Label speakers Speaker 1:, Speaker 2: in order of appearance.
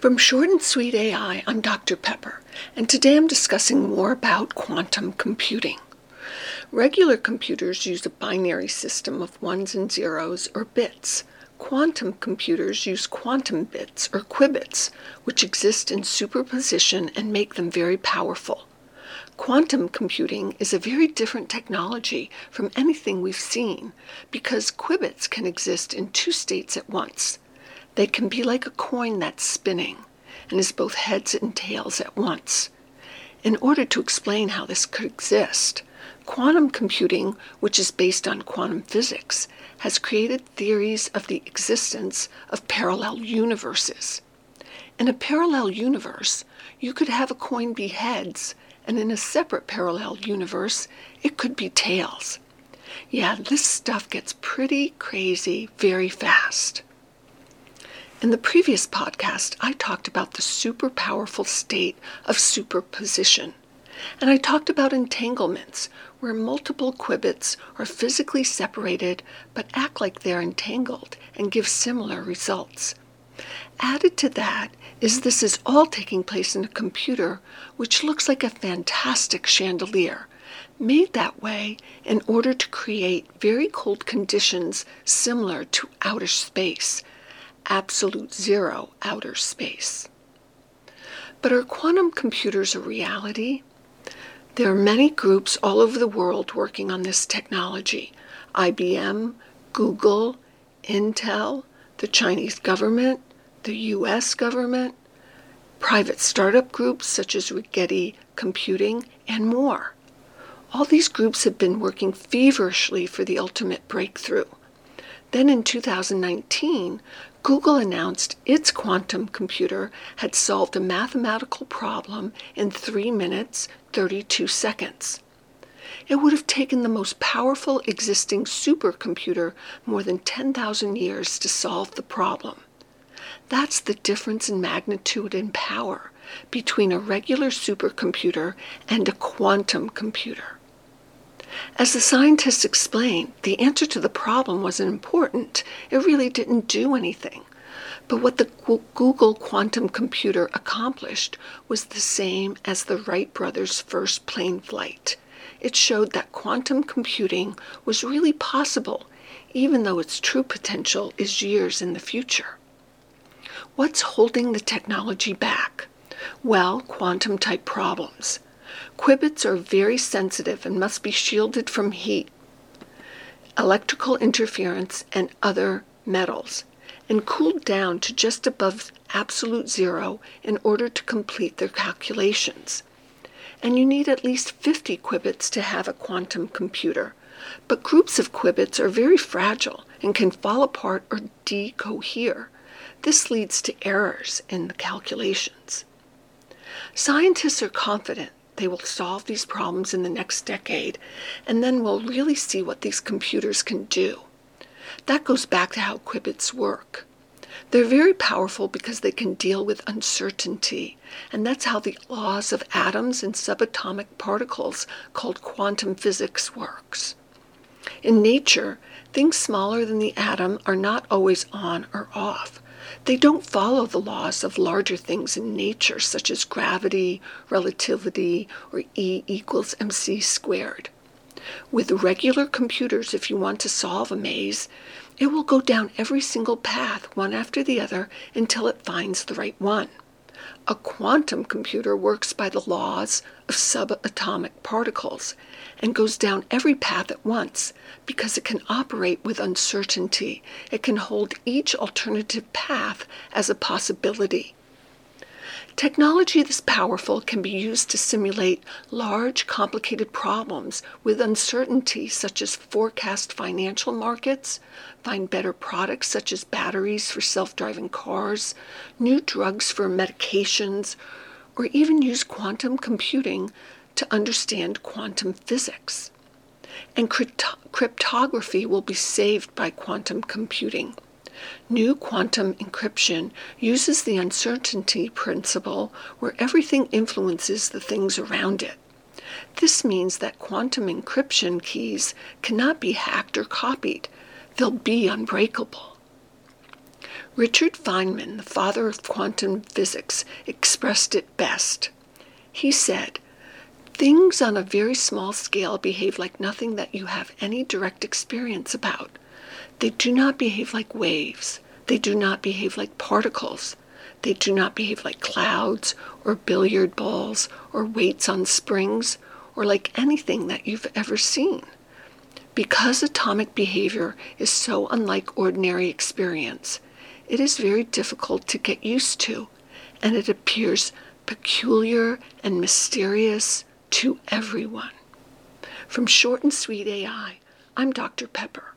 Speaker 1: From Short and Sweet AI, I'm Dr. Peper, and today I'm discussing more about quantum computing. Regular computers use a binary system of ones and zeros or bits. Quantum computers use quantum bits or qubits, which exist in superposition and make them very powerful. Quantum computing is a very different technology from anything we've seen because qubits can exist in two states at once. They can be like a coin that's spinning and is both heads and tails at once. In order to explain how this could exist, quantum computing, which is based on quantum physics, has created theories of the existence of parallel universes. In a parallel universe, you could have a coin be heads and in a separate parallel universe, it could be tails. Yeah, this stuff gets pretty crazy very fast. In the previous podcast, I talked about the super powerful state of superposition. And I talked about entanglements, where multiple qubits are physically separated but act like they're entangled and give similar results. Added to that is this is all taking place in a computer which looks like a fantastic chandelier, made that way in order to create very cold conditions similar to outer space, absolute zero outer space. But are quantum computers a reality? There are many groups all over the world working on this technology IBM, Google, Intel, the Chinese government, the US government, private startup groups such as Rigetti Computing, and more. All these groups have been working feverishly for the ultimate breakthrough. Then in 2019, Google announced its quantum computer had solved a mathematical problem in 3 minutes 32 seconds. It would have taken the most powerful existing supercomputer more than 10,000 years to solve the problem. That's the difference in magnitude and power between a regular supercomputer and a quantum computer. As the scientists explained, the answer to the problem wasn't important. It really didn't do anything. But what the Google quantum computer accomplished was the same as the Wright brothers' first plane flight. It showed that quantum computing was really possible, even though its true potential is years in the future. What's holding the technology back? Well, quantum type problems. Qubits are very sensitive and must be shielded from heat, electrical interference, and other metals, and cooled down to just above absolute zero in order to complete their calculations. And you need at least 50 qubits to have a quantum computer. But groups of qubits are very fragile and can fall apart or decohere. This leads to errors in the calculations. Scientists are confident they will solve these problems in the next decade, and then we'll really see what these computers can do. That goes back to how qubits work. They're very powerful because they can deal with uncertainty, and that's how the laws of atoms and subatomic particles called quantum physics works. In nature, things smaller than the atom are not always on or off. They don't follow the laws of larger things in nature, such as gravity, relativity, or E equals mc squared. With regular computers, if you want to solve a maze, it will go down every single path, one after the other, until it finds the right one. A quantum computer works by the laws of subatomic particles and goes down every path at once because it can operate with uncertainty. It can hold each alternative path as a possibility. Technology this powerful can be used to simulate large, complicated problems with uncertainty, such as forecast financial markets, find better products such as batteries for self driving cars, new drugs for medications, or even use quantum computing to understand quantum physics. And crypto- cryptography will be saved by quantum computing. New quantum encryption uses the uncertainty principle where everything influences the things around it. This means that quantum encryption keys cannot be hacked or copied, they'll be unbreakable. Richard Feynman, the father of quantum physics, expressed it best. He said, Things on a very small scale behave like nothing that you have any direct experience about. They do not behave like waves. They do not behave like particles. They do not behave like clouds or billiard balls or weights on springs or like anything that you've ever seen. Because atomic behavior is so unlike ordinary experience, it is very difficult to get used to, and it appears peculiar and mysterious to everyone. From Short and Sweet AI, I'm Dr. Peper.